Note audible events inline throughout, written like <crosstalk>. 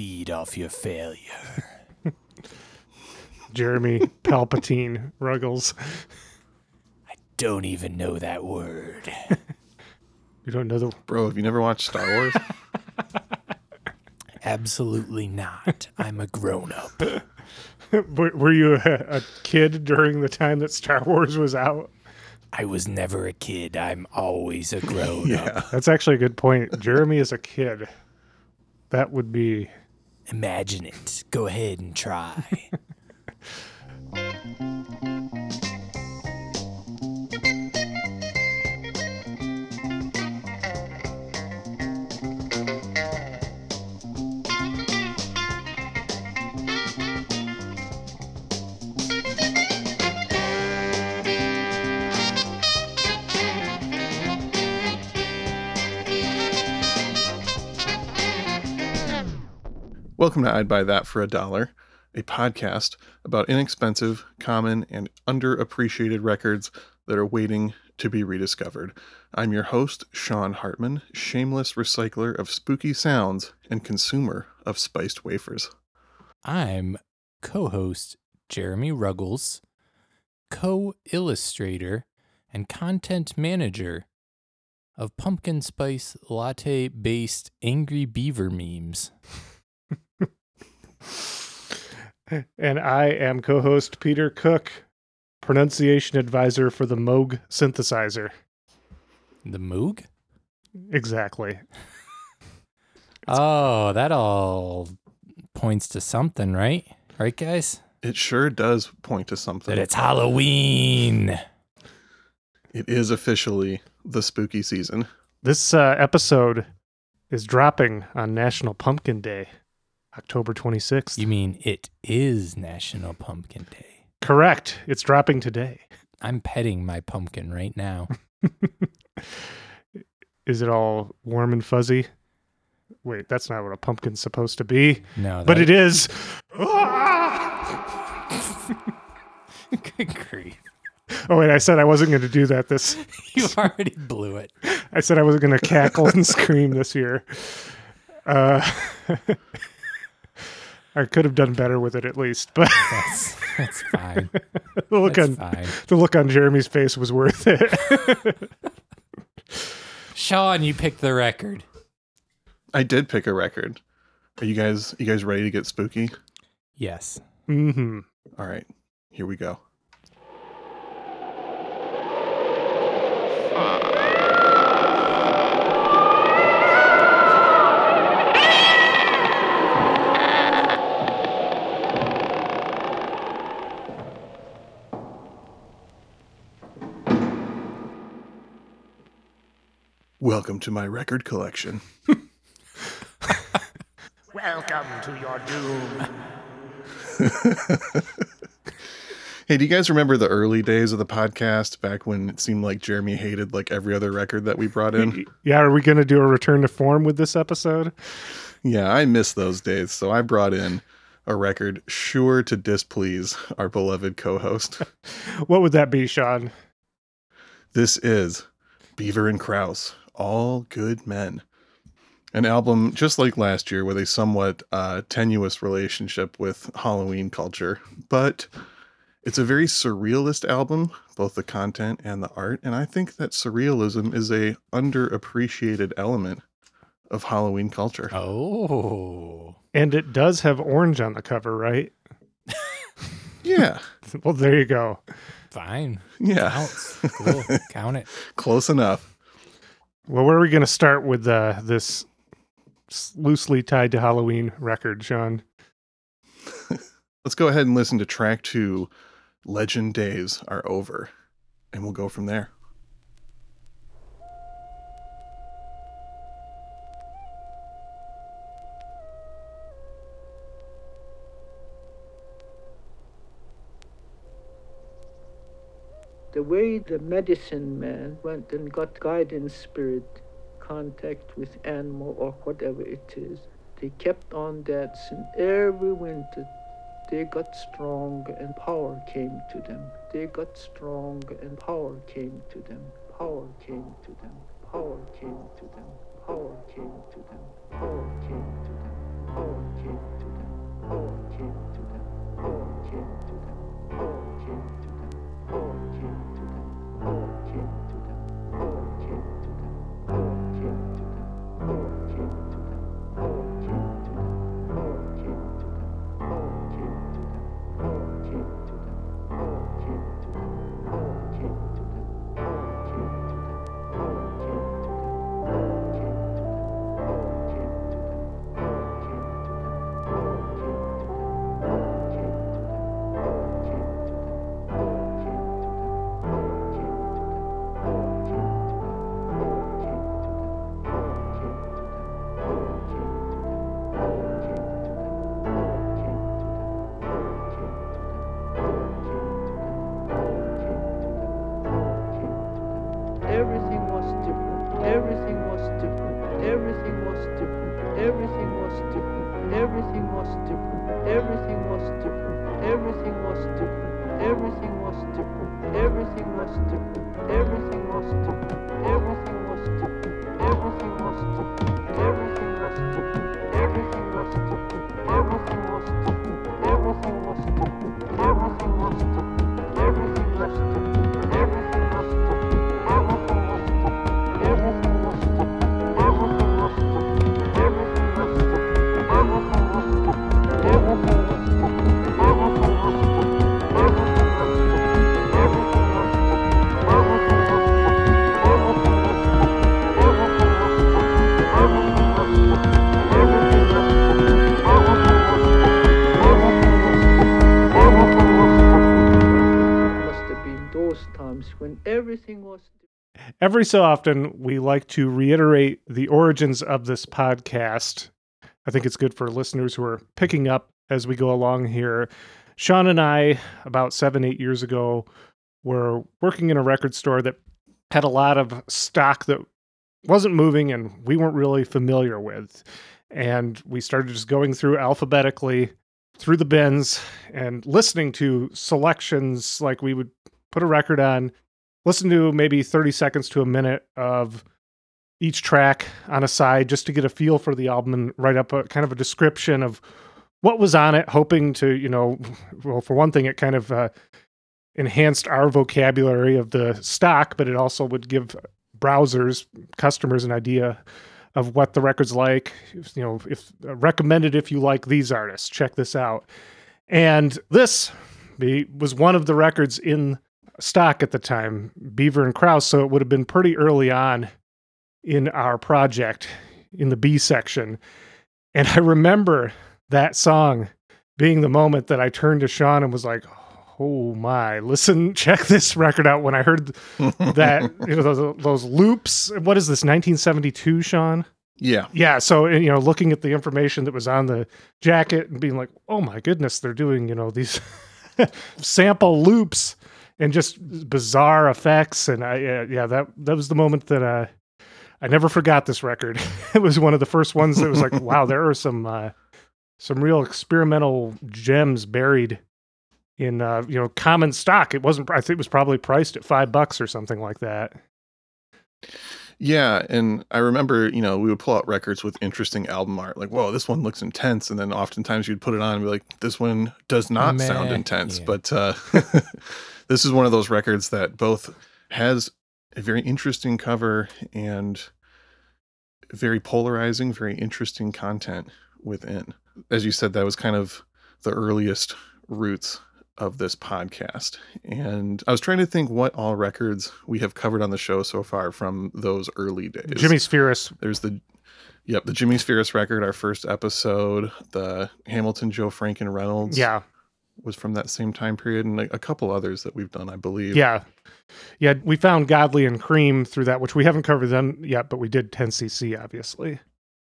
feed off your failure. <laughs> Jeremy Palpatine Ruggles. I don't even know that word. <laughs> You don't know the Bro, have you never watched Star Wars? <laughs> Absolutely not. I'm a grown up. were, were you a, a kid during the time that Star Wars was out? I was never a kid. I'm always a grown up. yeah. That's actually a good point. Jeremy is a kid. That would be Imagine it. Go ahead and try. <laughs> Welcome to I'd Buy That for a Dollar, a podcast about inexpensive, common, and underappreciated records that are waiting to be rediscovered. I'm your host, Sean Hartman, shameless recycler of spooky sounds and consumer of spiced wafers. I'm co host Jeremy Ruggles, co illustrator and content manager of pumpkin spice latte based Angry Beaver memes. <laughs> And I am co host Peter Cook, pronunciation advisor for the Moog synthesizer. The Moog? Exactly. <laughs> Oh, that all points to something, right? Right, guys? It sure does point to something. That it's Halloween. It is officially the spooky season. This uh, episode is dropping on National Pumpkin Day, October 26th. You mean it is National Pumpkin Day? Correct. It's dropping today. I'm petting my pumpkin right now. <laughs> Is it all warm and fuzzy? Wait, that's not what a pumpkin's supposed to be, No, but that- it is. <laughs> Good grief. Oh wait, I said I wasn't going to do that. This <laughs> You already blew it. I said I wasn't going to cackle and scream this year. Uh, I could have done better with it at least, but That's that's fine. <laughs> the look That's on fine. the look on Jeremy's face was worth it. <laughs> Sean, you picked the record. I did pick a record. Are you guys you guys ready to get spooky? Yes. hmm All right. Here we go. Welcome to my record collection. <laughs> Welcome to your doom. <laughs> Hey, do you guys remember the early days of the podcast back when it seemed like Jeremy hated like every other record that we brought in? Yeah, are we going to do a return to form with this episode? yeah, I miss those days. So I brought in a record sure to displease our beloved co host. <laughs> What would that be, Sean? This is Beaver and Krause, All Good Men. An album just like last year with a somewhat uh, tenuous relationship with Halloween culture, but it's a very surrealist album, both the content and the art, and I think that surrealism is a underappreciated element of Halloween culture. Oh. And it does have orange on the cover, right? <laughs> Yeah, <laughs> Well, there you go. Fine. yeah, Cool. <laughs> Count it. close enough. Well, where are we going to start with uh, this loosely tied to Halloween record, Sean? <laughs> Let's go ahead and listen to track two. Legend days are over, and we'll go from there. the way the medicine man went and got guidance spirit contact with animal or whatever it is, they kept on that since every winter they got strong and power came to them. They got strong and power came to them. Power came to them. Power came to them. Power came to them. Power came to them. Power came to them. Power came to them. Power came to them. Power oh, everything was Every so often, we like to reiterate the origins of this podcast. I think it's good for listeners who are picking up as we go along here. Sean and I, about seven, eight years ago, were working in a record store that had a lot of stock that wasn't moving and we weren't really familiar with. And we started just going through alphabetically through the bins and listening to selections like we would put a record on listen to maybe 30 seconds to a minute of each track on a side just to get a feel for the album and write up a kind of a description of what was on it hoping to you know <laughs> well for one thing it kind of uh, enhanced our vocabulary of the stock but it also would give browsers customers an idea of what the record's like if, you know if uh, recommended if you like these artists. Check this out. And this be, was one of the records in stock at the time, Beaver and Krause. So it would have been pretty early on in our project in the B section. And I remember that song being the moment that I turned to Sean and was like, oh my, listen, <laughs> check this record out. When I heard that, <laughs> you know, those, those loops, what is this, 1972, Sean? yeah. Yeah. So, and, you know, looking at the information that was on the jacket and being like, oh my goodness, they're doing, you know, these <laughs> sample loops and just bizarre effects. And I, uh, yeah, that, that was the moment that, uh, I never forgot this record. <laughs> it was one of the first ones that was like, <laughs> wow, there are some, uh, some real experimental gems buried in, uh, you know, common stock. It wasn't, I think it was probably priced at five bucks or something like that. Yeah, and I remember, you know, we would pull out records with interesting album art, like, whoa, this one looks intense. And then oftentimes you'd put it on and be like, this one does not sound intense. Yeah. But uh, <laughs> this is one of those records that both has a very interesting cover and very polarizing, very interesting content within. As you said, that was kind of the earliest roots of this podcast. And I was trying to think what all records we have covered on the show so far from those early days. Jimmie Spheeris. There's the Yep, the Jimmie Spheeris record, our first episode, the Hamilton Joe Franken Reynolds Yeah. Was from that same time period, and a, a couple others that we've done, I believe. Yeah. Yeah. We found Godley and Creme through that, which we haven't covered them yet, but we did 10cc, obviously.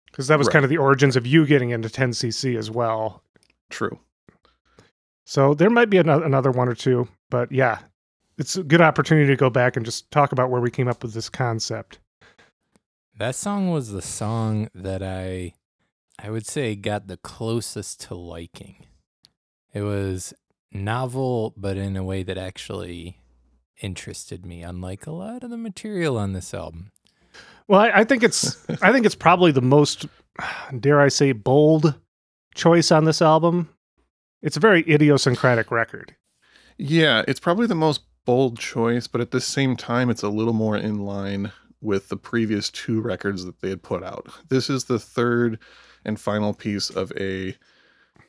Because that was Right. kind of the origins of you getting into 10cc as well. True. So there might be another, another one or two, but yeah, it's a good opportunity to go back and just talk about where we came up with this concept. That song was the song that I I would say got the closest to liking. It was novel, but in a way that actually interested me, unlike a lot of the material on this album. Well, I, I think it's <laughs> I think it's probably the most, <sighs> dare I say, bold choice on this album. It's a very idiosyncratic record. Yeah, it's probably the most bold choice, but at the same time, it's a little more in line with the previous two records that they had put out. This is the third and final piece of a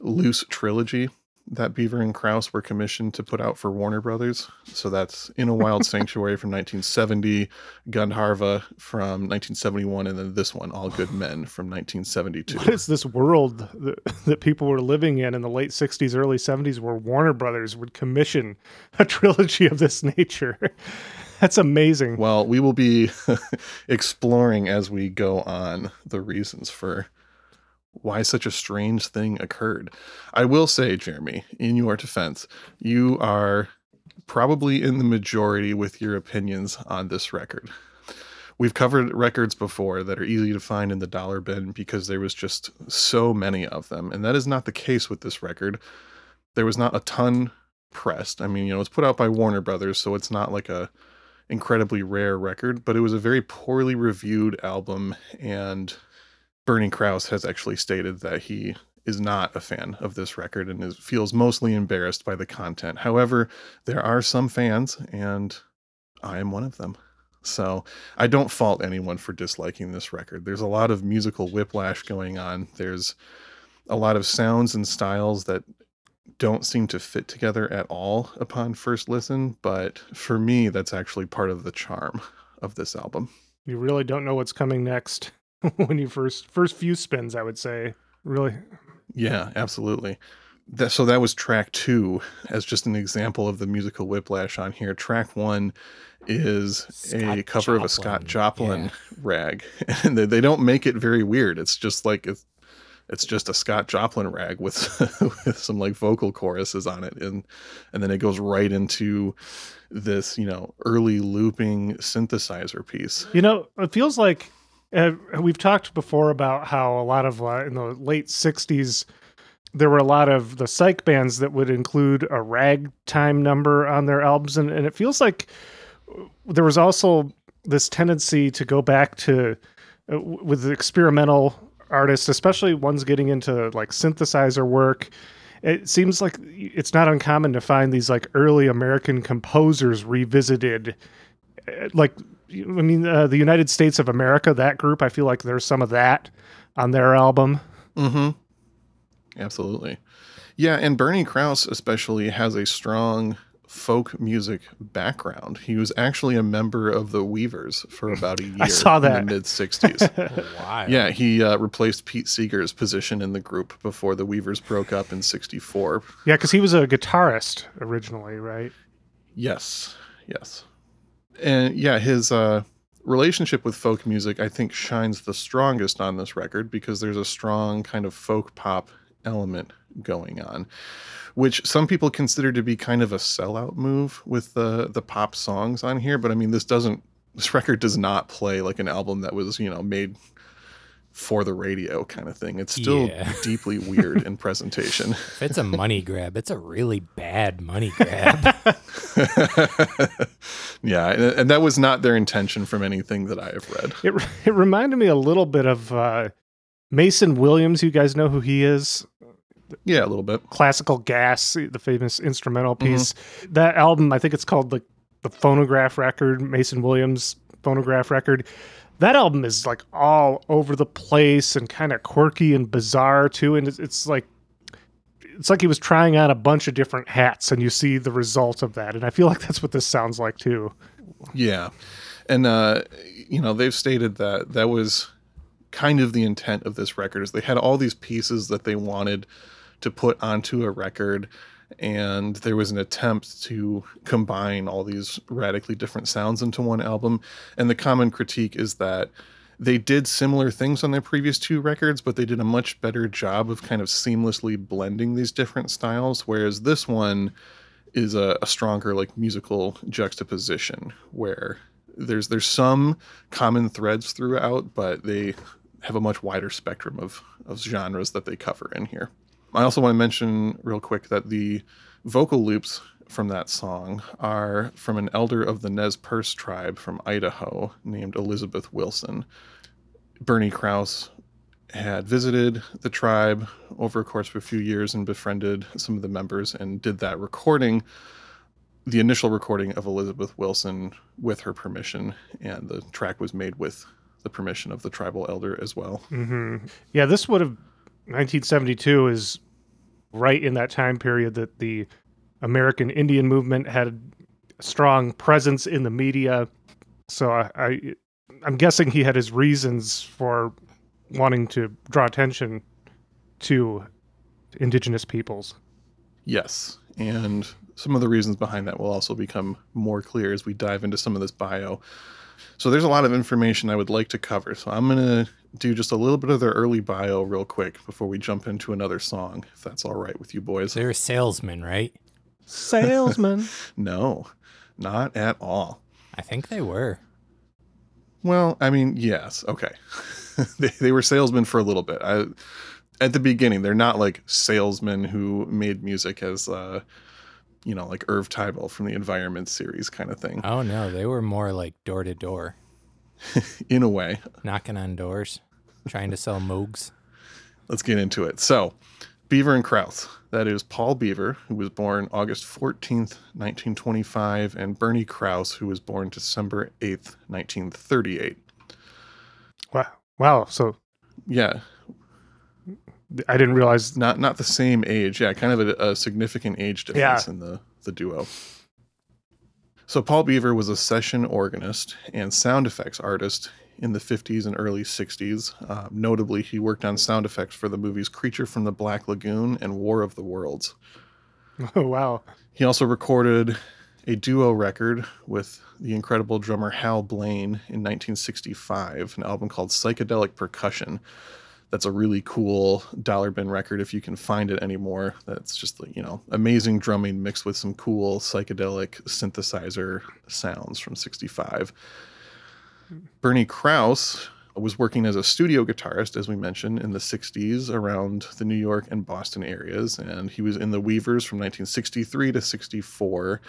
loose trilogy that Beaver and Krause were commissioned to put out for Warner Brothers. So that's In a Wild <laughs> Sanctuary from 1970, Gandharva from 1971, and then this one, All Good Men from 1972. What is this world that, that people were living in in the late 60s, early 70s where Warner Brothers would commission a <laughs> trilogy of this nature? <laughs> That's amazing. Well, we will be exploring as we go on the reasons for why such a strange thing occurred. I will say, Jeremy, in your defense, you are probably in the majority with your opinions on this record. We've covered records before that are easy to find in the dollar bin because there was just so many of them. And that is not the case with this record. There was not a ton pressed. I mean, you know, it's put out by Warner Brothers, so it's not like a incredibly rare record, but it was a very poorly reviewed album and Bernie Krause has actually stated that he is not a fan of this record and is, feels mostly embarrassed by the content. However, there are some fans, and I am one of them. So I don't fault anyone for disliking this record. There's a lot of musical whiplash going on. There's a lot of sounds and styles that don't seem to fit together at all upon first listen, but for me, that's actually part of the charm of this album. You really don't know what's coming next <laughs> when you first first few spins, I would say. Really. Yeah, absolutely. That, so that was track two as just an example of the musical whiplash on here. Track one is Scott a cover of a Scott Joplin yeah. <laughs> rag, and they, they don't make it very weird. It's just like it's it's just a Scott Joplin rag with <laughs> with some like vocal choruses on it, and and then it goes right into this you know early looping synthesizer piece. You know, it feels like uh, we've talked before about how a lot of uh, in the late '60s there were a lot of the psych bands that would include a ragtime number on their albums, and, and it feels like there was also this tendency to go back to uh, with experimental artists, especially ones getting into like synthesizer work. It seems like it's not uncommon to find these like early American composers revisited, uh, like I mean, uh, the United States of America, that group, I feel like there's some of that on their album. Mm-hmm. Absolutely. Yeah, and Bernie Krause especially has a strong folk music background. He was actually a member of the Weavers for <laughs> about a year I saw that. in the mid 60s. <laughs> Oh, wow. yeah, he uh, replaced Pete Seeger's position in the group before the Weavers broke up in 64. Yeah, because he was a guitarist originally, right? Yes, yes. And yeah, his uh, relationship with folk music, I think, shines the strongest on this record because there's a strong kind of folk pop element going on, which some people consider to be kind of a sellout move with the the pop songs on here. But I mean, this doesn't. This record does not play like an album that was, you know, made for the radio kind of thing. It's still Yeah. <laughs> deeply weird in presentation. <laughs> If it's a money grab, it's a really bad money grab. <laughs> yeah, and, and that was not their intention from anything that I have read. It it reminded me a little bit of uh, Mason Williams. You guys know who he is? Yeah, a little bit. Classical Gas, the famous instrumental piece. That album, I think it's called the the phonograph record, Mason Williams phonograph record. That album is like all over the place and kind of quirky and bizarre too. And it's, it's like it's like he was trying on a bunch of different hats, and you see the result of that. And I feel like that's what this sounds like too. Yeah. And uh you know, they've stated that that was kind of the intent of this record is they had all these pieces that they wanted to put onto a record and there was an attempt to combine all these radically different sounds into one album and the common critique is that they did similar things on their previous two records but they did a much better job of kind of seamlessly blending these different styles whereas this one is a, a stronger like musical juxtaposition where there's there's some common threads throughout, but they have a much wider spectrum of, of genres that they cover in here. I also want to mention real quick that the vocal loops from that song are from an elder of the Nez Perce tribe from Idaho named Elizabeth Wilson. Bernie Krause had visited the tribe over a course of a few years and befriended some of the members and did that recording the initial recording of Elizabeth Wilson with her permission, and the track was made with the permission of the tribal elder as well. hmm Yeah, this would have 1972 is right in that time period that the American Indian movement had a strong presence in the media. So I, I I'm guessing he had his reasons for wanting to draw attention to indigenous peoples. Yes, and some of the reasons behind that will also become more clear as we dive into some of this bio. So there's a lot of information I would like to cover. So I'm going to do just a little bit of their early bio real quick before we jump into another song, if that's all right with you boys. They're a salesman, right? Salesman. <laughs> No, not at all. I think they were. Well, I mean, yes, okay. <laughs> they, they were salesmen for a little bit. I, at the beginning, they're not like salesmen who made music as, uh, you know, like Irv Teibel from the Environment series kind of thing. Oh no, they were more like door to door, <laughs> In a way, knocking on doors, trying to sell moogs. let's get into it. So, Beaver and Krause. That is Paul Beaver, who was born August 14th, 1925, and Bernie Krause, who was born December 8th, 1938. Wow. Wow. So Yeah, I didn't realize. not not the same age. Yeah, kind of a, a significant age difference in the the duo. So Paul Beaver was a session organist and sound effects artist in the 50s and early 60s. Uh, notably, he worked on sound effects for the movies Creature from the Black Lagoon and War of the Worlds. <laughs> Oh, wow. He also recorded a duo record with the incredible drummer Hal Blaine in 1965, an album called Psychedelic Percussion. That's a really cool dollar bin record if you can find it anymore. That's just you know, amazing drumming mixed with some cool psychedelic synthesizer sounds from 65. Bernie Krause was working as a studio guitarist, as we mentioned, in the 60s around the New York and Boston areas. And he was in the Weavers from 1963 to 64.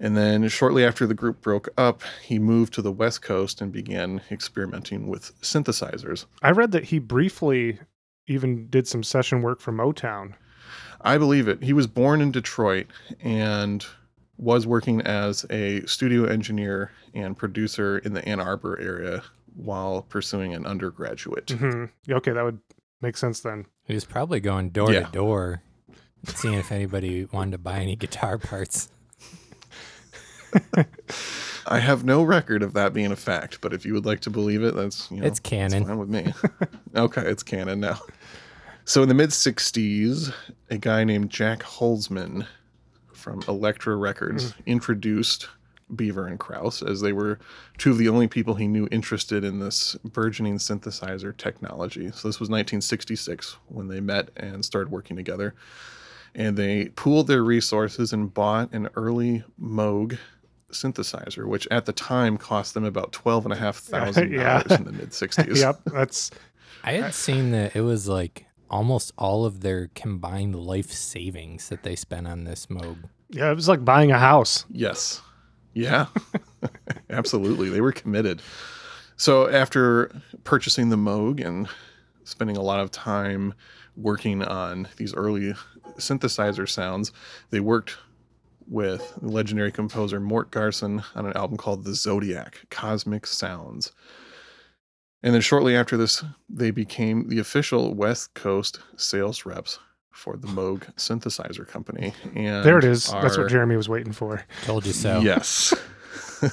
And then shortly after the group broke up, he moved to the West Coast and began experimenting with synthesizers. I read that he briefly even did some session work for Motown. I believe it. He was born in Detroit and was working as a studio engineer and producer in the Ann Arbor area while pursuing an undergraduate. hmm Okay, that would make sense then. He was probably going door Yeah. to door, seeing if anybody wanted to buy any guitar parts. <laughs> I have no record of that being a fact, but if you would like to believe it, that's you know, It's canon. fine with me. <laughs> okay, it's canon now. So in the mid '60s, a guy named Jac Holzman from Elektra Records mm. introduced Beaver and Krause as they were two of the only people he knew interested in this burgeoning synthesizer technology. So this was 1966 when they met and started working together. And they pooled their resources and bought an early Moog synthesizer, which at the time cost them about <laughs> twelve and a half thousand Yeah. dollars in the mid '60s. <laughs> Yep, that's I had seen that it was like almost all of their combined life savings that they spent on this Moog. yeah. It was like buying a house. Yes. Yeah. <laughs> Absolutely. They were committed. So after purchasing the Moog and spending a lot of time working on these early synthesizer sounds, they worked with the legendary composer Mort Garson on an album called The Zodiac Cosmic Sounds. And then shortly after this, they became the official West Coast sales reps for the Moog synthesizer company. And There it is. That's what Jeremy was waiting for. Told you so. Yes. <laughs>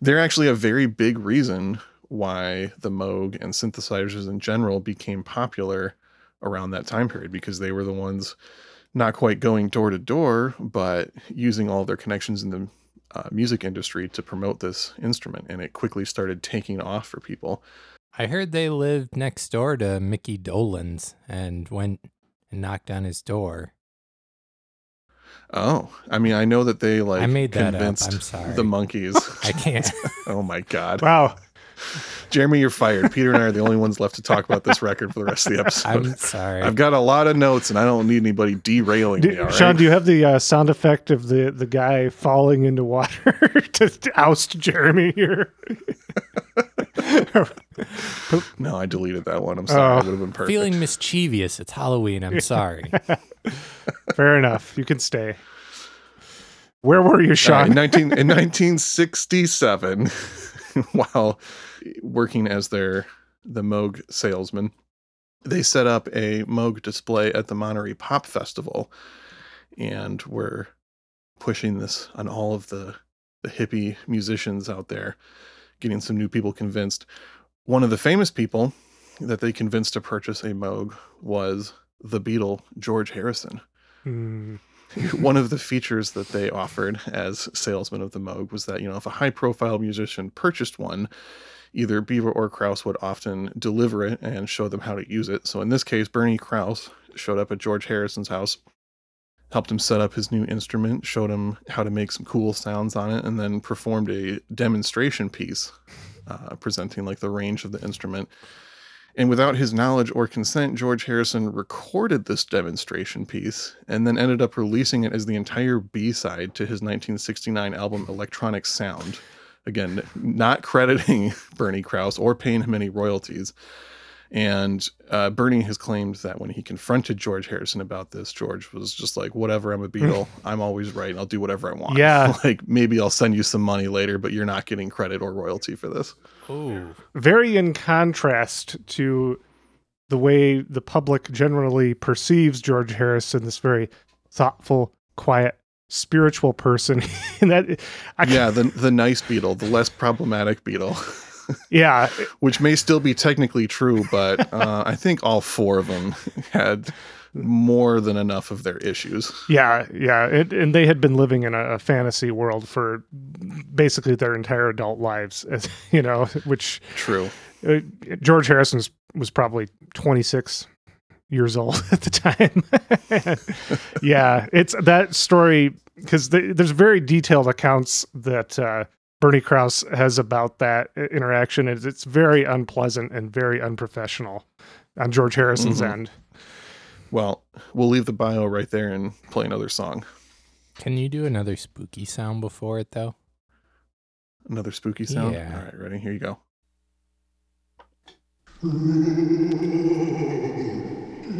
They're actually a very big reason why the Moog and synthesizers in general became popular around that time period because they were the ones not quite going door to door, but using all their connections in the uh, music industry to promote this instrument. And it quickly started taking off for people. I heard they lived next door to Mickey Dolenz and went and knocked on his door. Oh, I mean, I know that they like I made that up. I'm sorry. the Monkees. <laughs> I can't. <laughs> oh my God. Wow. Jeremy, you're fired. Peter and I are the only ones left to talk about this record for the rest of the <laughs> episode. I'm sorry. I've got a lot of notes, and I don't need anybody derailing Do, me. All right? Sean, do you have the uh, sound effect of the, the guy falling into water <laughs> to, to oust Jeremy here? <laughs> no, I deleted that one. I'm sorry. Oh. It would have been perfect. Feeling mischievous. It's Halloween. I'm sorry. Fair enough. You can stay. Where were you, All right, Sean? in, 19, in 1967, while working as their the Moog salesman, they set up a Moog display at the Monterey Pop Festival, and were pushing this on all of the the hippie musicians out there, getting some new people convinced. One of the famous people that they convinced to purchase a Moog was the Beatle George Harrison Hmm. <laughs> one of the features that they offered as salesman of the Moog was that, you know, if a high profile musician purchased one, either Beaver or Krause would often deliver it and show them how to use it. So in this case, Bernie Krause showed up at George Harrison's house helped him set up his new instrument, showed him how to make some cool sounds on it, and then performed a demonstration piece uh, presenting like the range of the instrument. And without his knowledge or consent, George Harrison recorded this demonstration piece and then ended up releasing it as the entire B side to his 1969 album Electronic Sound. Again, not crediting <laughs> Bernie Krause or paying him any royalties. And uh, Bernie has claimed that when he confronted George Harrison about this, George was just like, "Whatever, I'm a Beatle. <laughs> I'm always right. And I'll do whatever I want. Yeah. <laughs> like maybe I'll send you some money later, but you're not getting credit or royalty for this." Oh, very in contrast to the way the public generally perceives George Harrison, this very thoughtful, quiet, spiritual person. <laughs> and that, I, Yeah, the the nice Beatle the less problematic Beatle <laughs> yeah, which may still be technically true, but <laughs> uh, I think all four of them had more than enough of their issues. yeah, yeah. It, and they had been living in a, a fantasy world for basically their entire adult lives, you know, which True. uh, George Harrison was, was probably 26 years old <laughs> at the time. <laughs> yeah, it's that story because there's very detailed accounts that uh, Bernie Krause has about that interaction. It's, it's very unpleasant and very unprofessional on George Harrison's Mhm. end. Well, we'll leave the bio right there and play another song. can you do another spooky sound before it though? Another spooky sound. Yeah. All right, ready? Here you go. <laughs> We're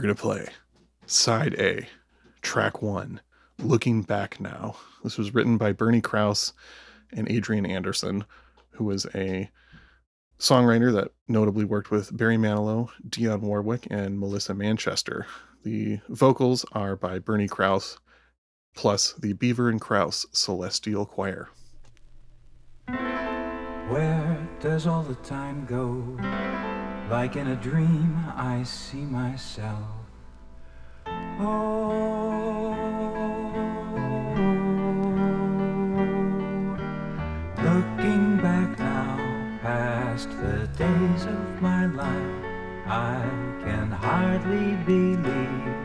going to play side A, track one, Looking Back Now. This was written by Bernie Krause and Adrienne Anderson, who was a songwriter that notably worked with Barry Manilow, Dionne Warwick, and Melissa Manchester. The vocals are by Bernie Krause, plus the Beaver and Krause Celestial Choir. Where does all the time go? Like in a dream, I see myself. Oh, looking back now, past the days of my life, I can hardly believe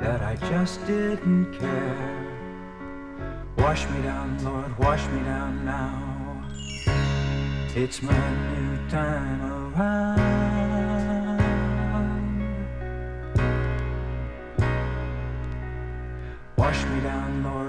that I just didn't care. Wash me down, Lord, wash me down now. It's my new time around. Wash me down, Lord,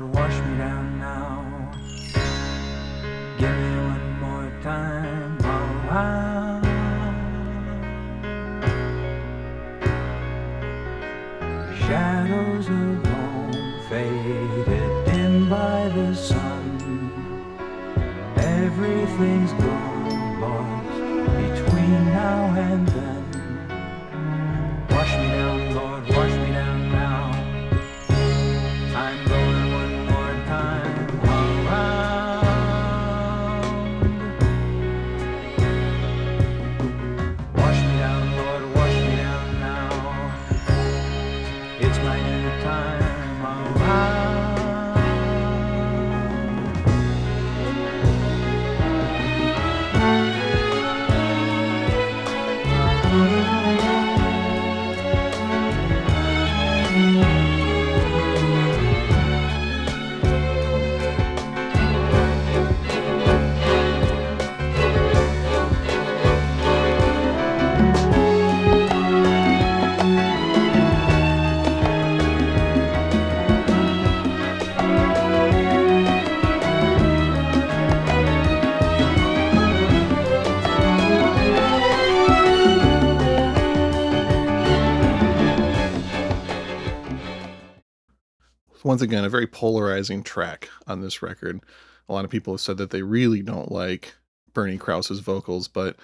Once again, a very polarizing track on this record. A lot of people have said that they really don't like Bernie Krause's vocals, but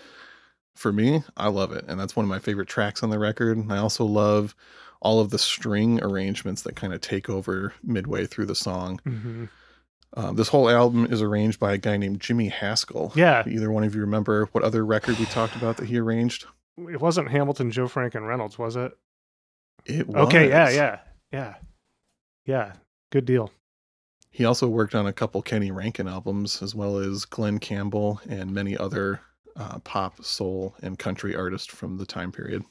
for me, I love it. And that's one of my favorite tracks on the record. And I also love all of the string arrangements that kind of take over midway through the song. Mhm. Um, this whole album is arranged by a guy named Jimmie Haskell. Yeah, Either one of you remember what other record we talked about that he arranged? it wasn't Hamilton, Joe Frank, and Reynolds, was it? It was. Okay, yeah, yeah, yeah, yeah. Good deal. He also worked on a couple Kenny Rankin albums, as well as Glen Campbell and many other uh, pop, soul, and country artists from the time period.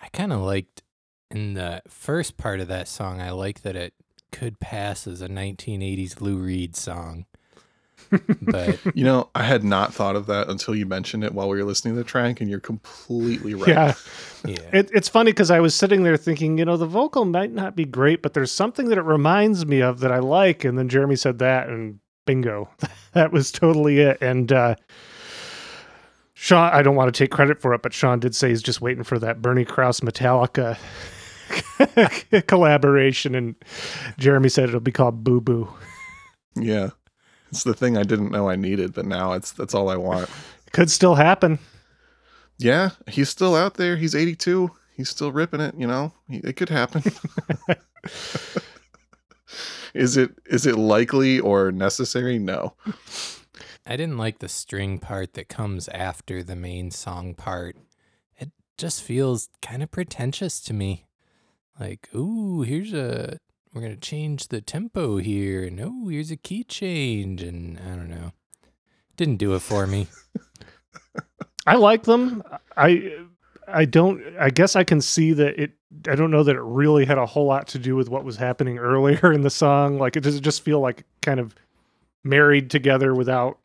I kind of liked in the first part of that song, I like that it could pass as a 1980s Lou Reed song. But <laughs> You know, I had not thought of that until you mentioned it while we were listening to the track, and you're completely right. Yeah. yeah, It, it's funny because I was sitting there thinking, you know, the vocal might not be great, but there's something that it reminds me of that I like. And then Jeremy said that, and bingo, <laughs> that was totally it. And uh, Sean, I don't want to take credit for it, but Sean did say he's just waiting for that Bernie Krause Metallica <laughs> collaboration. And Jeremy said it'll be called Boo Boo. Yeah. It's the thing I didn't know I needed, but now it's that's all I want. <laughs> Could still happen. Yeah, he's still out there. He's 82. He's still ripping it, you know. It could happen. <laughs> is it is it likely or necessary? No. I didn't like the string part that comes after the main song part. It just feels kind of pretentious to me. Like, ooh, here's a we're gonna change the tempo here, and oh, here's a key change, and I don't know. Didn't do it for me. I like them. I I don't I guess I can see that it I don't know that it really had a whole lot to do with what was happening <laughs> earlier in the song. Like it does it just feel like kind of married together without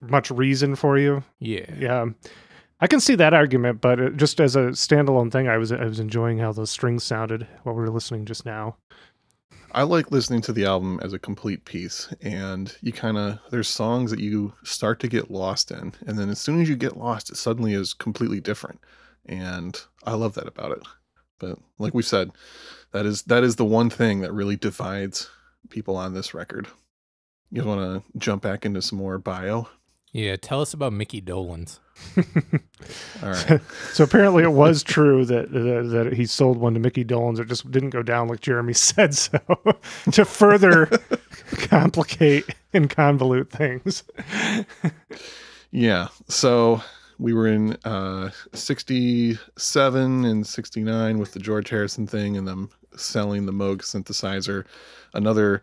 much reason for you. Yeah. Yeah. I can see that argument, but it, just as a standalone thing, I was I was enjoying how those strings sounded while we were listening just now. I like listening to the album as a complete piece and you kind of there's songs that you start to get lost in and then as soon as you get lost it suddenly is completely different and I love that about it. But like we said, that is that is the one thing that really divides people on this record. You want to jump back into some more bio? Yeah. Tell us about Mickey Dolenz. <laughs> All right. So apparently, it was true that, that that he sold one to Mickey Dolenz. It just didn't go down like Jeremy <laughs> said. So to further <laughs> complicate and convolute things. Yeah. So we were in uh 67 and 69 with the George Harrison thing and them selling the Moog synthesizer. Another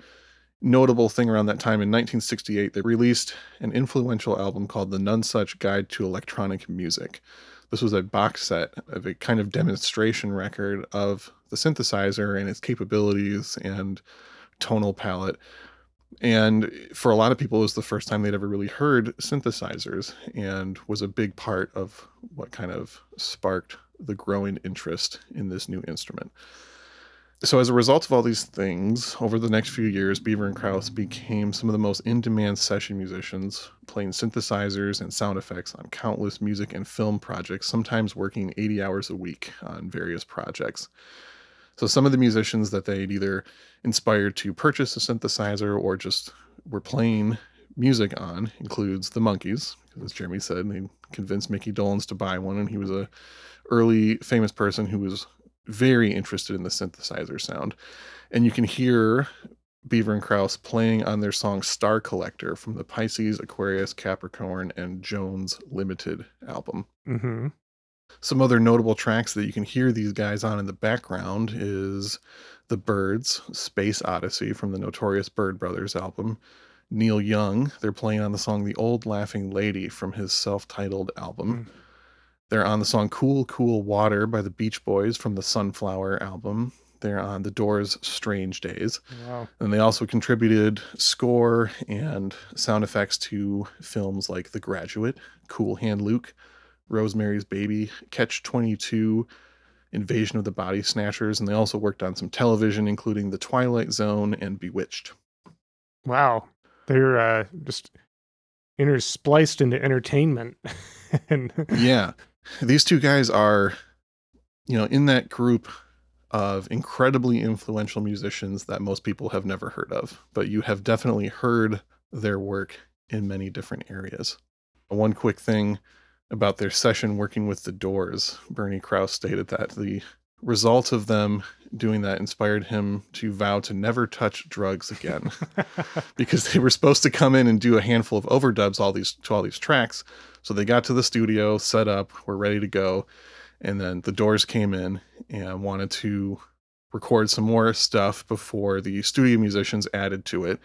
notable thing around that time in 1968, they released an influential album called The Nonesuch Guide to Electronic Music. This was a box set of a kind of demonstration record of the synthesizer and its capabilities and tonal palette. And for a lot of people, it was the first time they'd ever really heard synthesizers and was a big part of what kind of sparked the growing interest in this new instrument. So, as a result of all these things, over the next few years, Beaver and Krause became some of the most in demand session musicians, playing synthesizers and sound effects on countless music and film projects, sometimes working 80 hours a week on various projects. So, some of the musicians that they'd either inspired to purchase a synthesizer or just were playing music on includes the Monkees, as Jeremy said, they convinced Mickey Dolenz to buy one, and he was a early famous person who was very interested in the synthesizer sound. And you can hear Beaver and Krause playing on their song Star Collector from the Pisces, Aquarius, Capricorn, and Jones Limited album. hmm Some other notable tracks that you can hear these guys on in the background is The Byrds, Space Odyssey from the Notorious Byrd Brothers album. Neil Young, they're playing on the song The Old Laughing Lady from his self titled album. They're on the song Cool, Cool Water by the Beach Boys from the Sunflower album. They're on The Doors' Strange Days. Wow. And they also contributed score and sound effects to films like The Graduate, Cool Hand Luke, Rosemary's Baby, Catch 22, Invasion of the Body Snatchers, and they also worked on some television, including The Twilight Zone and Bewitched. Wow. They're uh, just interspliced into entertainment. <laughs> and Yeah. These two guys are, you know, in that group of incredibly influential musicians that most people have never heard of, but you have definitely heard their work in many different areas. One quick thing about their session working with the Doors, Bernie Krause stated that the result of them doing that inspired him to vow to never touch drugs again <laughs> because they were supposed to come in and do a handful of overdubs all these to all these tracks. So they got to the studio, set up, were ready to go, and then the Doors came in and wanted to record some more stuff before the studio musicians added to it.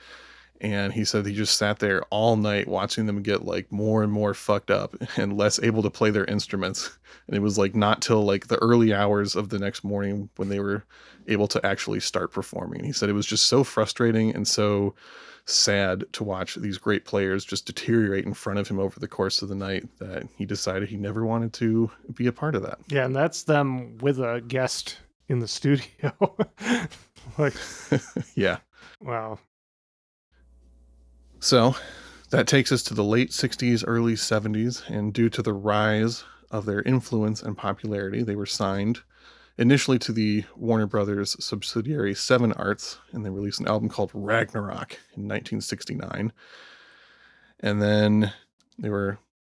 And he said he just sat there all night watching them get like more and more fucked up and less able to play their instruments. And it was like not till like the early hours of the next morning when they were able to actually start performing. He said it was just so frustrating and so sad to watch these great players just deteriorate in front of him over the course of the night that he decided he never wanted to be a part of that. Yeah, and that's them with a guest in the studio. <laughs> like, <laughs> yeah. wow. So that takes us to the late 60s, early 70s, and due to the rise of their influence and popularity, they were signed initially to the Warner Brothers subsidiary Seven Arts, and they released an album called Ragnarok in 1969. And then they were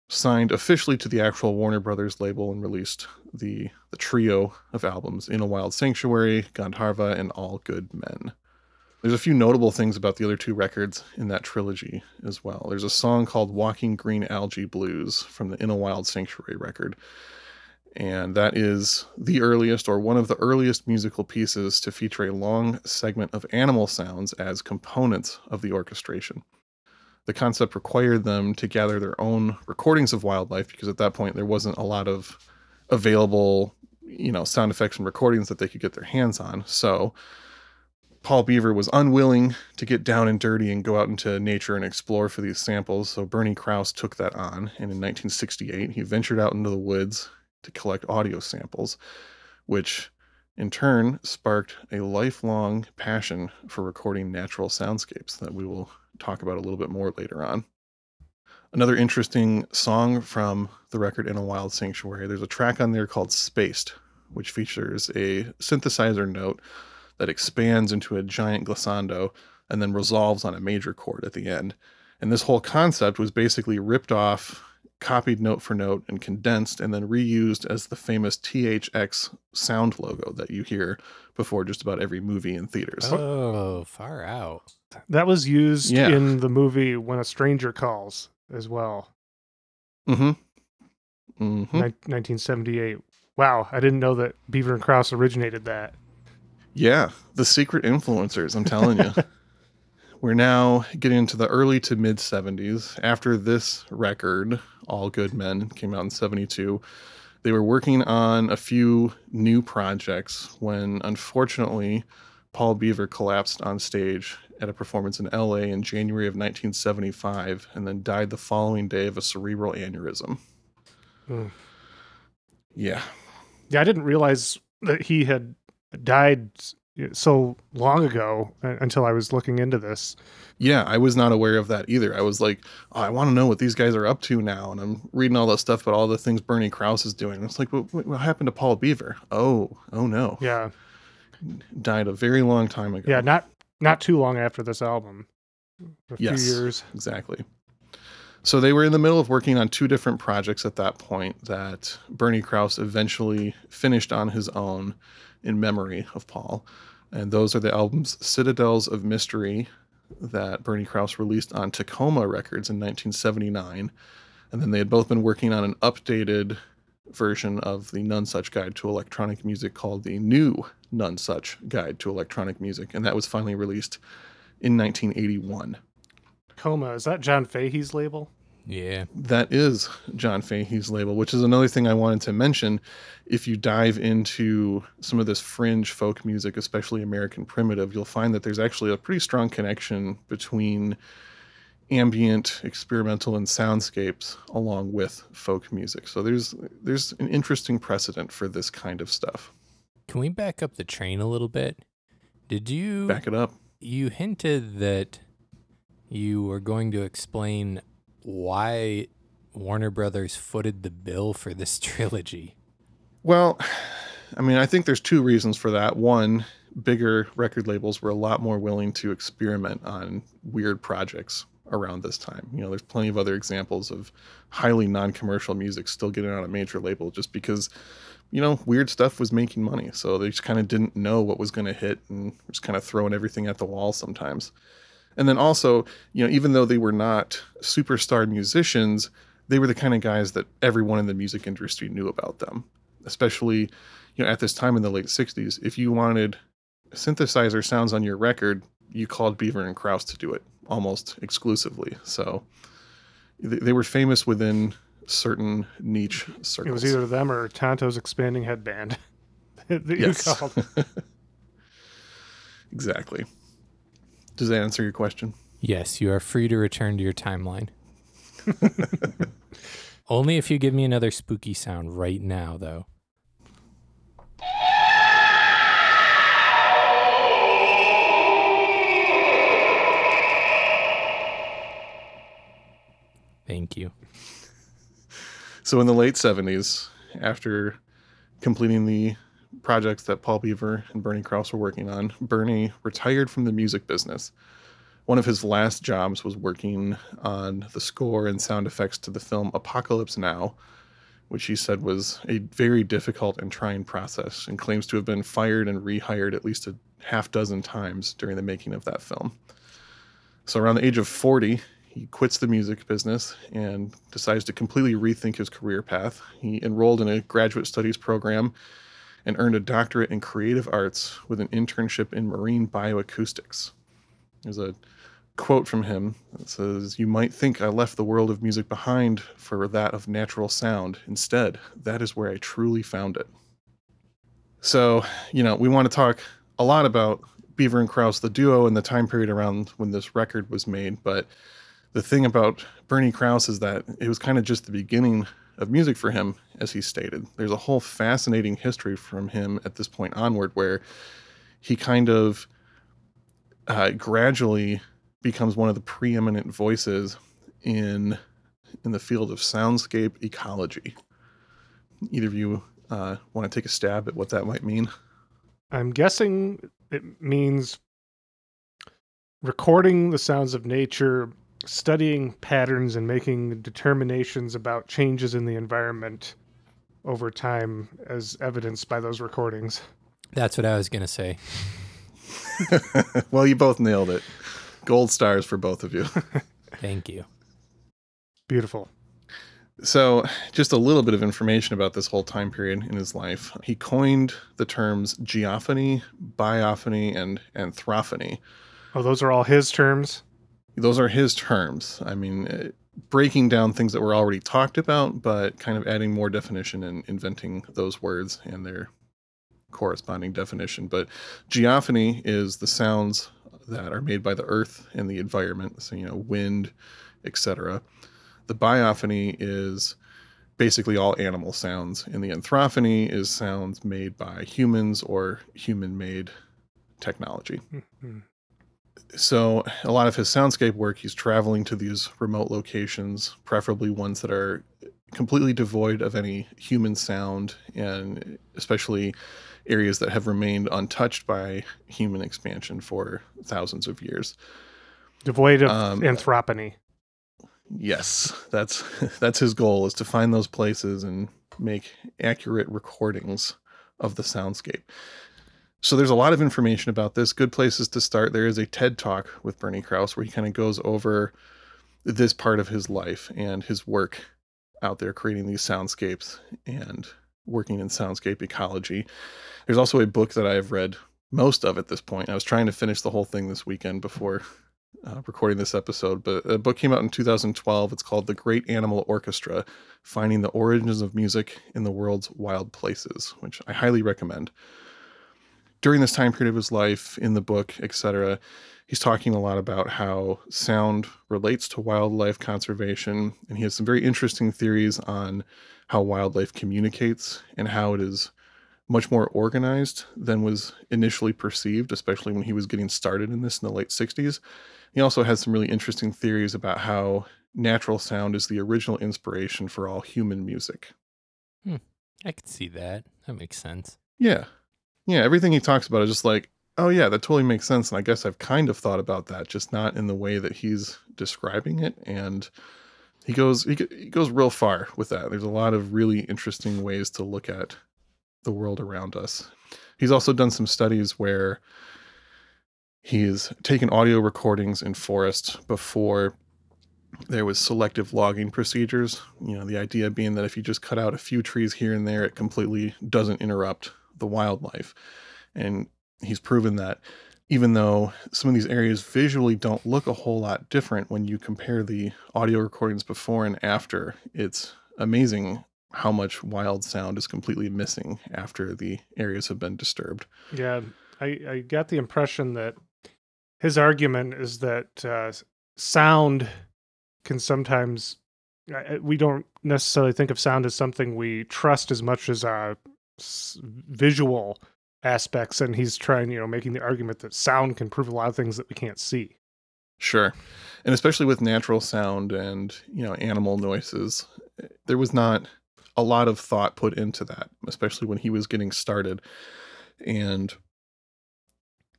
signed officially to the actual Warner Brothers label and released the the trio of albums In a Wild Sanctuary, Gandharva, and All Good Men. There's a few notable things about the other two records in that trilogy as well. There's a song called Walking Green Algae Blues from the In a Wild Sanctuary record. And that is the earliest or one of the earliest musical pieces to feature a long segment of animal sounds as components of the orchestration. The concept required them to gather their own recordings of wildlife because at that point there wasn't a lot of available, you know, sound effects and recordings that they could get their hands on. So Paul Beaver was unwilling to get down and dirty and go out into nature and explore for these samples. So Bernie Krause took that on. And in 1968, he ventured out into the woods to collect audio samples, which in turn sparked a lifelong passion for recording natural soundscapes that we will talk about a little bit more later on. Another interesting song from the record In a Wild Sanctuary, there's a track on there called Spaced, which features a synthesizer note that expands into a giant glissando and then resolves on a major chord at the end. And this whole concept was basically ripped off, copied note for note, and condensed and then reused as the famous THX sound logo that you hear before just about every movie in theaters. Oh, far out. That was used Yeah. in the movie When a Stranger Calls as well, Mm-hmm. Mm-hmm. nin- 1978. Wow, I didn't know that Beaver and Krause originated that. Yeah, the secret influencers, I'm telling you. <laughs> We're now getting into the early to mid 70s. After this record, All Good Men, came out in 72, they were working on a few new projects when, unfortunately, Paul Beaver collapsed on stage at a performance in LA in January of 1975 and then died the following day of a cerebral aneurysm. Mm. Yeah. Yeah, I didn't realize that he had died so long ago uh, until I was looking into this. Yeah, I was not aware of that either. I was like, oh, I want to know what these guys are up to now. And I'm reading all that stuff about all the things Bernie Krause is doing. It's like, what, what happened to Paul Beaver? Oh, oh no. Yeah, Died a very long time ago. yeah, not not too long after this album. A Yes. few years. exactly. So they were in the middle of working on two different projects at that point that Bernie Krause eventually finished on his own in memory of Paul. And those are the albums Citadels of Mystery that Bernie Krause released on Takoma Records in 1979. And then they had both been working on an updated version of the Nonesuch Guide to Electronic Music called the New Nonesuch Guide to Electronic Music. And that was finally released in 1981. Takoma, is that John Fahey's label? Yeah. That is John Fahey's label, which is another thing I wanted to mention. If you dive into some of this fringe folk music, especially American primitive, you'll find that there's actually a pretty strong connection between ambient, experimental, and soundscapes along with folk music. So there's there's an interesting precedent for this kind of stuff. Can we back up the train a little bit? Did you Back it up. you hinted that you were going to explain why Warner Brothers footed the bill for this <laughs> trilogy. Well, I mean, I think there's two reasons for that. One, bigger record labels were a lot more willing to experiment on weird projects around this time. You know, there's plenty of other examples of highly non-commercial music still getting on a major label just because you know, weird stuff was making money. So they just kind of didn't know what was going to hit and just kind of throwing everything at the wall sometimes. And then also, you know, even though they were not superstar musicians, they were the kind of guys that everyone in the music industry knew about them. Especially, you know, at this time in the late 60s, if you wanted synthesizer sounds on your record, you called Beaver and Krause to do it almost exclusively. So they, they were famous within certain niche circles. It was either them or Tonto's expanding headband <laughs> that you Yes. called. <laughs> exactly. Does that answer your question? Yes, you are free to return to your timeline. <laughs> Only if you give me another spooky sound right now, though. Thank you. So in the late 70s, after completing the projects that Paul Beaver and Bernie Krause were working on, Bernie retired from the music business. One of his last jobs was working on the score and sound effects to the film Apocalypse Now, which he said was a very difficult and trying process and claims to have been fired and rehired at least a half dozen times during the making of that film. So around the age of 40, he quits the music business and decides to completely rethink his career path. He enrolled in a graduate studies program and earned a doctorate in creative arts with an internship in marine bioacoustics. There's a quote from him that says, You might think I left the world of music behind for that of natural sound. Instead, that is where I truly found it. So, you know, we want to talk a lot about Beaver and Krause, the duo, and the time period around when this record was made, but the thing about Bernie Krause is that it was kind of just the beginning of music for him, as he stated. There's a whole fascinating history from him at this point onward where he kind of uh, gradually becomes one of the preeminent voices in in the field of soundscape ecology. Either of you uh, want to take a stab at what that might mean? I'm guessing it means recording the sounds of nature, studying patterns, and making determinations about changes in the environment over time, as evidenced by those recordings. That's what I was going to say. <laughs> well, you both nailed it. Gold stars for both of you. <laughs> Thank you. Beautiful. So, just a little bit of information about this whole time period in his life. He coined the terms geophony, biophony, and anthrophony. Oh, those are all his terms. Those are his terms. I mean, uh, breaking down things that were already talked about, but kind of adding more definition and inventing those words and their corresponding definition. But geophony is the sounds that are made by the earth and the environment, so, you know, wind, etc. The biophony is basically all animal sounds, and the anthrophony is sounds made by humans or human made technology. Mhm. So, a lot of his soundscape work, he's traveling to these remote locations, preferably ones that are completely devoid of any human sound, and especially areas that have remained untouched by human expansion for thousands of years. Devoid of Um, anthrophony. Yes, that's <laughs> that's his goal is to find those places and make accurate recordings of the soundscape. So there's a lot of information about this. Good places to start. There is a TED Talk with Bernie Krause where he kind of goes over this part of his life and his work out there creating these soundscapes and working in soundscape ecology. There's also a book that I have read most of at this point. I was trying to finish the whole thing this weekend before uh, recording this episode, but a book came out in 2012. It's called The Great Animal Orchestra Finding the Origins of Music in the World's Wild Places, which I highly recommend. During this time period of his life, in the book, etc., he's talking a lot about how sound relates to wildlife conservation, and he has some very interesting theories on how wildlife communicates and how it is much more organized than was initially perceived, especially when he was getting started in this in the late 60s. He also has some really interesting theories about how natural sound is the original inspiration for all human music. Hmm. I could see that. That makes sense. Yeah. Yeah. Everything he talks about is just like, oh, yeah, that totally makes sense. And I guess I've kind of thought about that, just not in the way that he's describing it. And he goes, he, he goes real far with that. There's a lot of really interesting ways to look at the world around us. He's also done some studies where he's taken audio recordings in forests before there was selective logging procedures. You know, the idea being that if you just cut out a few trees here and there, it completely doesn't interrupt the wildlife. And he's proven that even though some of these areas visually don't look a whole lot different when you compare the audio recordings before and after, it's amazing how much wild sound is completely missing after the areas have been disturbed. Yeah, I, I got the impression that his argument is that uh, sound can sometimes uh, we don't necessarily think of sound as something we trust as much as uh, visual aspects, and he's trying, you know, making the argument that sound can prove a lot of things that we can't see. Sure. And especially with natural sound and, you know, animal noises, there was not a lot of thought put into that, especially when he was getting started. And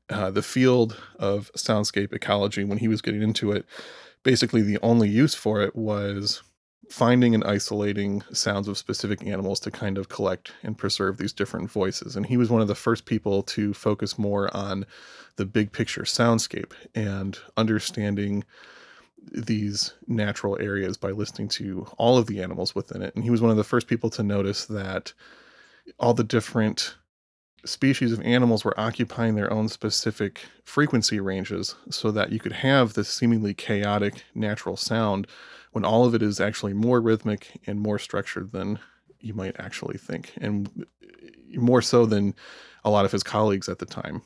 uh, the field of soundscape ecology, when he was getting into it, basically the only use for it was finding and isolating sounds of specific animals to kind of collect and preserve these different voices. And he was one of the first people to focus more on the big picture soundscape and understanding these natural areas by listening to all of the animals within it. And he was one of the first people to notice that all the different species of animals were occupying their own specific frequency ranges so that you could have this seemingly chaotic natural sound when all of it is actually more rhythmic and more structured than you might actually think and more so than a lot of his colleagues at the time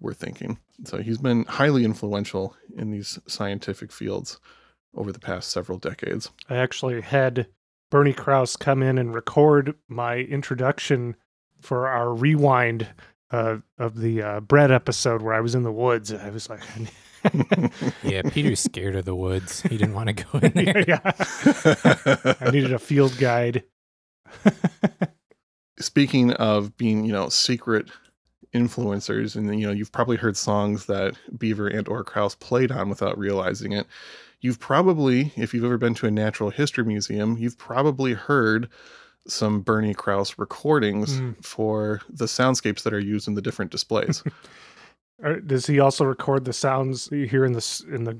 were thinking so he's been highly influential in these scientific fields over the past several decades I actually had Bernie Krause come in and record my introduction for our rewind uh, of the uh, bread episode where I was in the woods. I was like, <laughs> Yeah, Peter's scared of the woods. He didn't want to go in <laughs> there. yeah, <laughs> I needed a field guide. <laughs> speaking of being you know secret influencers and you know you've probably heard songs that beaver and or krause played on without realizing it you've probably if you've ever been to a natural history museum you've probably heard some bernie krause recordings Mm. for the soundscapes that are used in the different displays Or does he also record the sounds you hear in the in the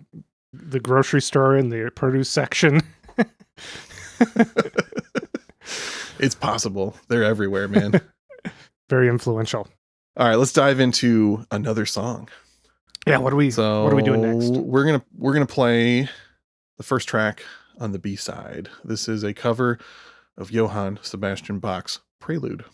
the grocery store in the produce section? <laughs> it's possible they're everywhere man <laughs> Very influential. all right let's dive into another song Yeah. What are we? So what are we doing next? We're gonna we're gonna play the first track on the B side. This is a cover of Johann Sebastian Bach's Prelude.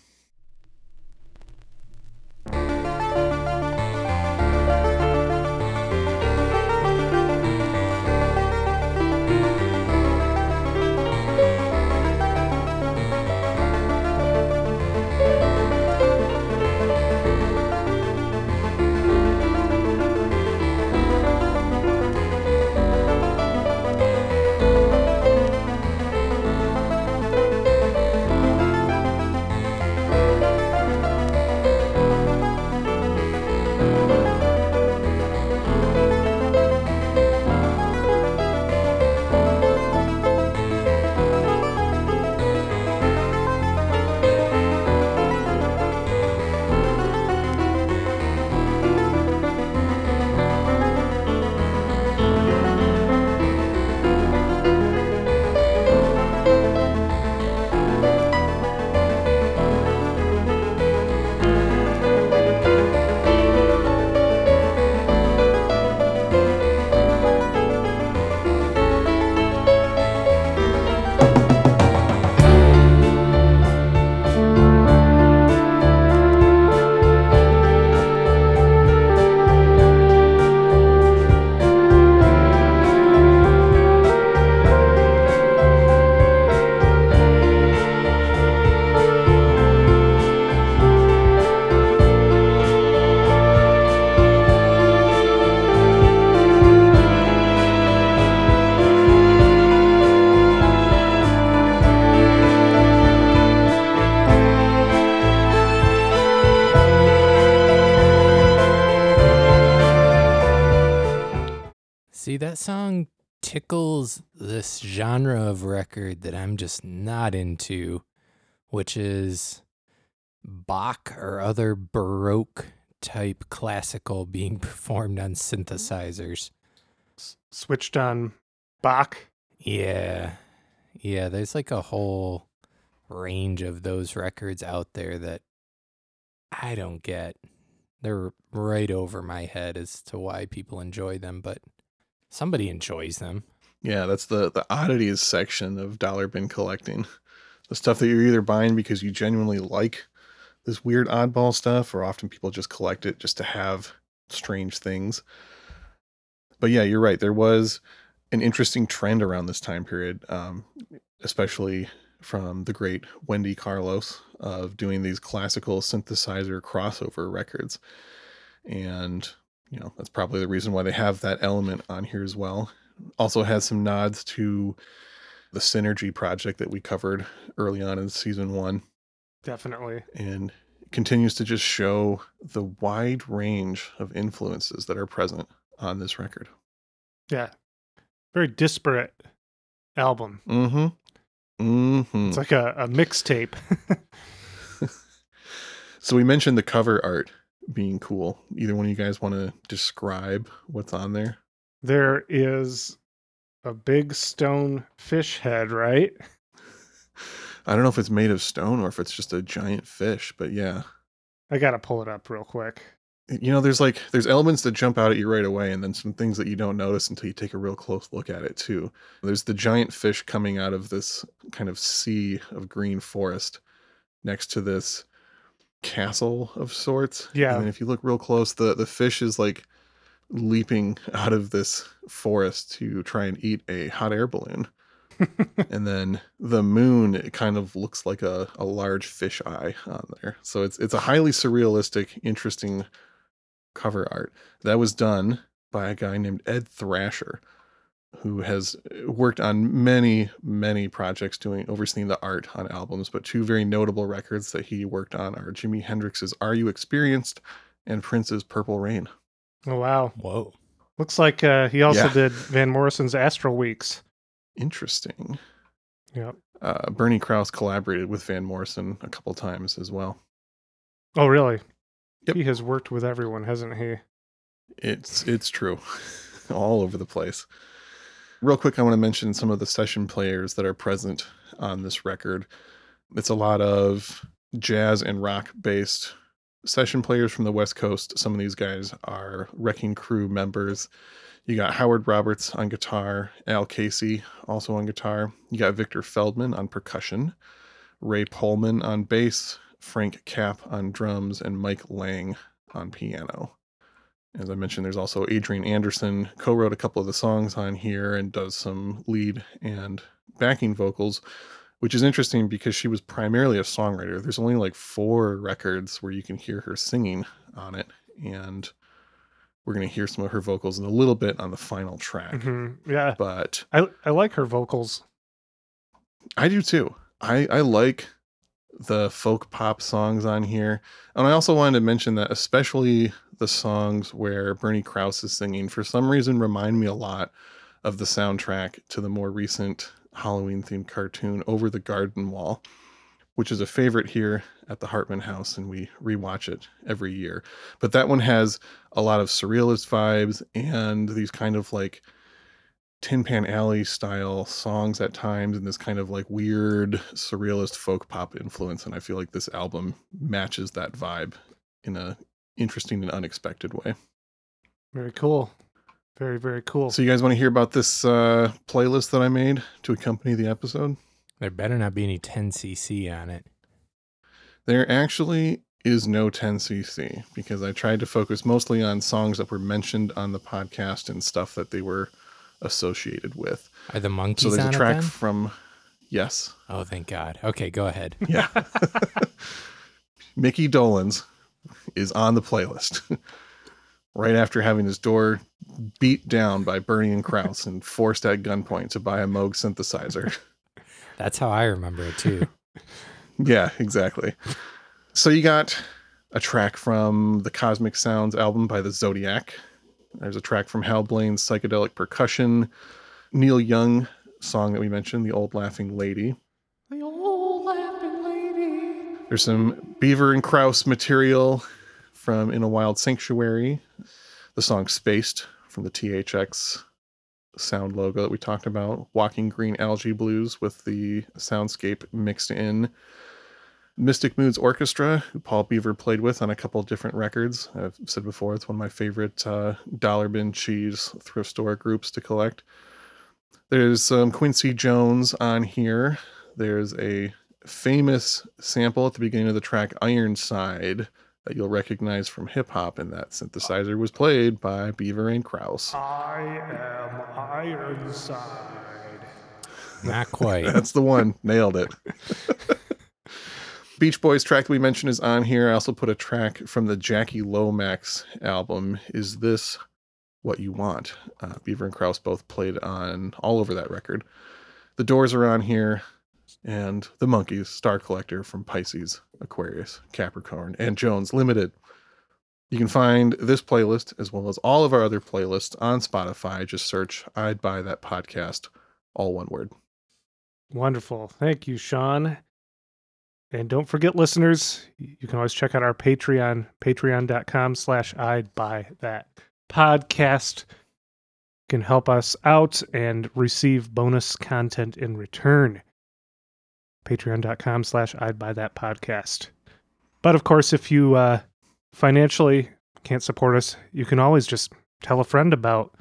That song tickles this genre of record that I'm just not into, which is Bach or other Baroque type classical being <laughs> performed on synthesizers. S- Switched on Bach. Yeah. Yeah, there's like a whole range of those records out there that I don't get. they're right over my head as to why people enjoy them, but somebody enjoys them. Yeah, that's the the oddities section of dollar bin collecting. The stuff that you're either buying because you genuinely like this weird oddball stuff, or often people just collect it just to have strange things. But yeah, you're right. There was an interesting trend around this time period, um, especially from the great Wendy Carlos of doing these classical synthesizer crossover records. And, you know, that's probably the reason why they have that element on here as well. Also has some nods to the Synergy project that we covered early on in season one Definitely. and continues to just show the wide range of influences that are present on this record. Yeah. Very disparate album. Mm-hmm. Mm-hmm. It's like a, a mixtape. <laughs> <laughs> so we mentioned the cover art being cool. Either one of you guys want to describe what's on there? there is a big stone fish head, right? I don't know if it's made of stone or if it's just a giant fish, but yeah. I gotta pull it up real quick. You know, there's like there's elements that jump out at you right away, and then some things that you don't notice until you take a real close look at it too. There's the giant fish coming out of this kind of sea of green forest next to this castle of sorts. Yeah. And if you look real close, the the fish is like leaping <laughs> out of this forest to try and eat a hot air balloon. <laughs> and then the moon it kind of looks like a, a large fish eye on there so it's it's a highly surrealistic interesting cover art that was done by a guy named ed thrasher who has worked on many many projects doing overseeing the art on albums but two very notable records that he worked on are jimi hendrix's are you experienced and prince's purple rain Oh wow. Whoa. Looks like uh, he also Yeah. did Van Morrison's Astral Weeks. interesting Yeah. uh, bernie krause collaborated with van morrison a couple times as well Oh really? Yep. He has worked with everyone, hasn't he? It's it's true. <laughs> All over the place. Real quick, I want to mention some of the session players that are present on this record. It's a lot of jazz and rock based session players from the West Coast. Some of these guys are Wrecking Crew members. You got Howard Roberts on guitar, Al Casey also on guitar. You got Victor Feldman on percussion, Ray Pohlman on bass, Frank Capp on drums, and Mike Lang on piano. As I mentioned, there's also Adrienne Anderson, co wrote a couple of the songs on here and does some lead and backing vocals, which is interesting because she was primarily a songwriter. There's only like four records where you can hear her singing on it. And we're going to hear some of her vocals in a little bit on the final track. hmm Yeah. But I I like her vocals. I do too. I, I like the folk pop songs on here. And I also wanted to mention that especially the songs where Bernie Krause is singing for some reason remind me a lot of the soundtrack to the more recent Halloween themed cartoon Over the Garden Wall, which is a favorite here at the Hartman House and we rewatch it every year. But that one has a lot of surrealist vibes and these kind of like Tin Pan Alley style songs at times and this kind of like weird surrealist folk pop influence and I feel like this album matches that vibe in a interesting and unexpected way. Very cool. Very very cool. So you guys want to hear about this uh playlist that I made to accompany the episode? There better not be any 10cc on it. There actually is no 10cc because I tried to focus mostly on songs that were mentioned on the podcast and stuff that they were associated with. Are the monkees So there's a track from yes, Oh, thank God. Okay, go ahead. <laughs> Yeah. <laughs> Mickey Dolenz is on the playlist <laughs> right after having his door beat down by Bernie and Krause and forced at gunpoint to buy a Moog synthesizer. That's how I remember it too. yeah, exactly. So you got a track from the Cosmic Sounds album by the Zodiac. There's a track from Hal Blaine's Psychedelic Percussion. Neil Young song that we mentioned, The Old Laughing Lady. the old laughing lady. There's some Beaver and Krause material from In a Wild Sanctuary. The song Spaced from the THX sound logo that we talked about. Walking Green Algae Blues with the soundscape mixed in. Mystic Moods Orchestra, who Paul Beaver played with on a couple of different records. I've said before, it's one of my favorite uh, dollar bin cheese thrift store groups to collect. There's some Quincy Jones on here. There's a famous sample at the beginning of the track Ironside that you'll recognize from hip hop, and that synthesizer was played by Beaver and Krause. I am Ironside. Not quite. <laughs> That's the one. Nailed it. <laughs> Beach Boys track that we mentioned is on here. I also put a track from the Jackie Lomax album. Is this what you want? Uh, Beaver and Krause both played on all over that record. The Doors are on here, and the Monkees, Star Collector from Pisces, Aquarius, Capricorn, and Jones Limited. You can find this playlist as well as all of our other playlists on Spotify. Just search I'd Buy That Podcast, all one word. Wonderful. Thank you, Sean. And don't forget, listeners, you can always check out our Patreon, patreon.com slash I'd buy that podcast. Can help us out and receive bonus content in return. Patreon.com slash I'd buy that podcast. But of course, if you uh, financially can't support us, you can always just tell a friend about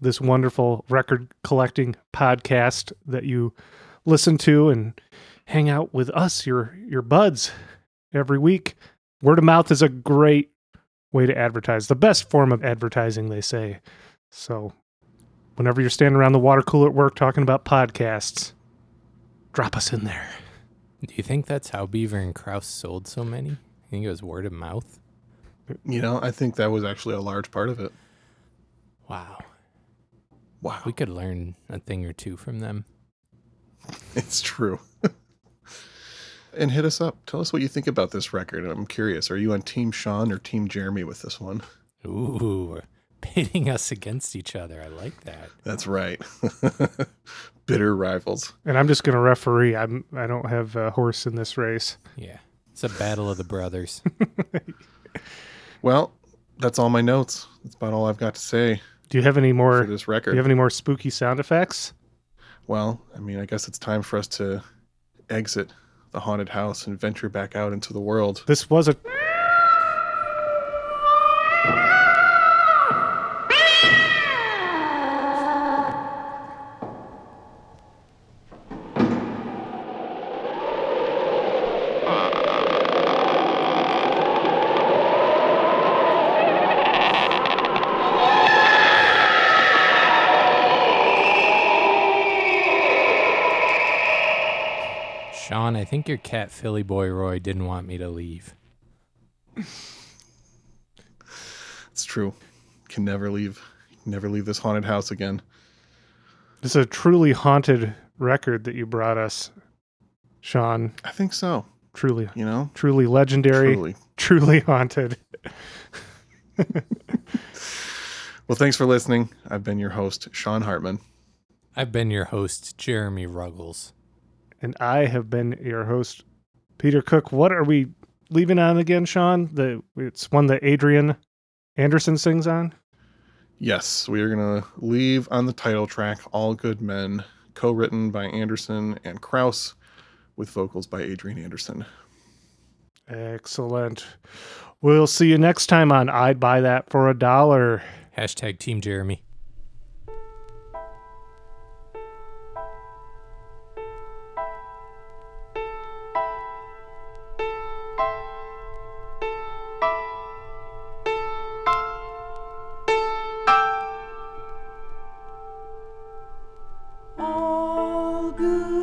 this wonderful record collecting podcast that you listen to and hang out with us, your your buds, every week. Word of mouth is a great way to advertise. The best form of advertising, they say. So whenever you're standing around the water cooler at work talking about podcasts, drop us in there. Do you think that's how Beaver and Krause sold so many? I think it was word of mouth. You know, I think that was actually a large part of it. Wow. Wow. We could learn a thing or two from them. <laughs> It's true. And hit us up. Tell us what you think about this record. I'm curious. Are you on Team Sean or Team Jeremy with this one? Ooh, <laughs> pitting us against each other. I like that. That's right. <laughs> Bitter rivals. And I'm just going to referee. I'm I don't have a horse in this race. Yeah. It's a battle of the brothers. <laughs> Well, that's all my notes. That's about all I've got to say Do you have any more for more? this Do you have any more spooky sound effects? well, I mean, I guess it's time for us to exit the haunted house and venture back out into the world. This was a think your cat Philly Boy Roy didn't want me to leave. It's true. Can never leave. Never leave this haunted house again. this is a truly haunted record that you brought us, Sean. I think so. Truly, You know, truly legendary, truly. truly haunted. <laughs> Well, thanks for listening. I've been your host, Sean Hartman. I've been your host, Jeremy Ruggles. And I have been your host, Peter Cook. What are we leaving on again, Sean? The it's one that Adrienne Anderson sings on. Yes, we are going to leave on the title track All Good Men, co written by Anderson and Krause, with vocals by Adrienne Anderson. Excellent. We'll see you next time on I'd Buy That for a Dollar. Hashtag Team Jeremy. Good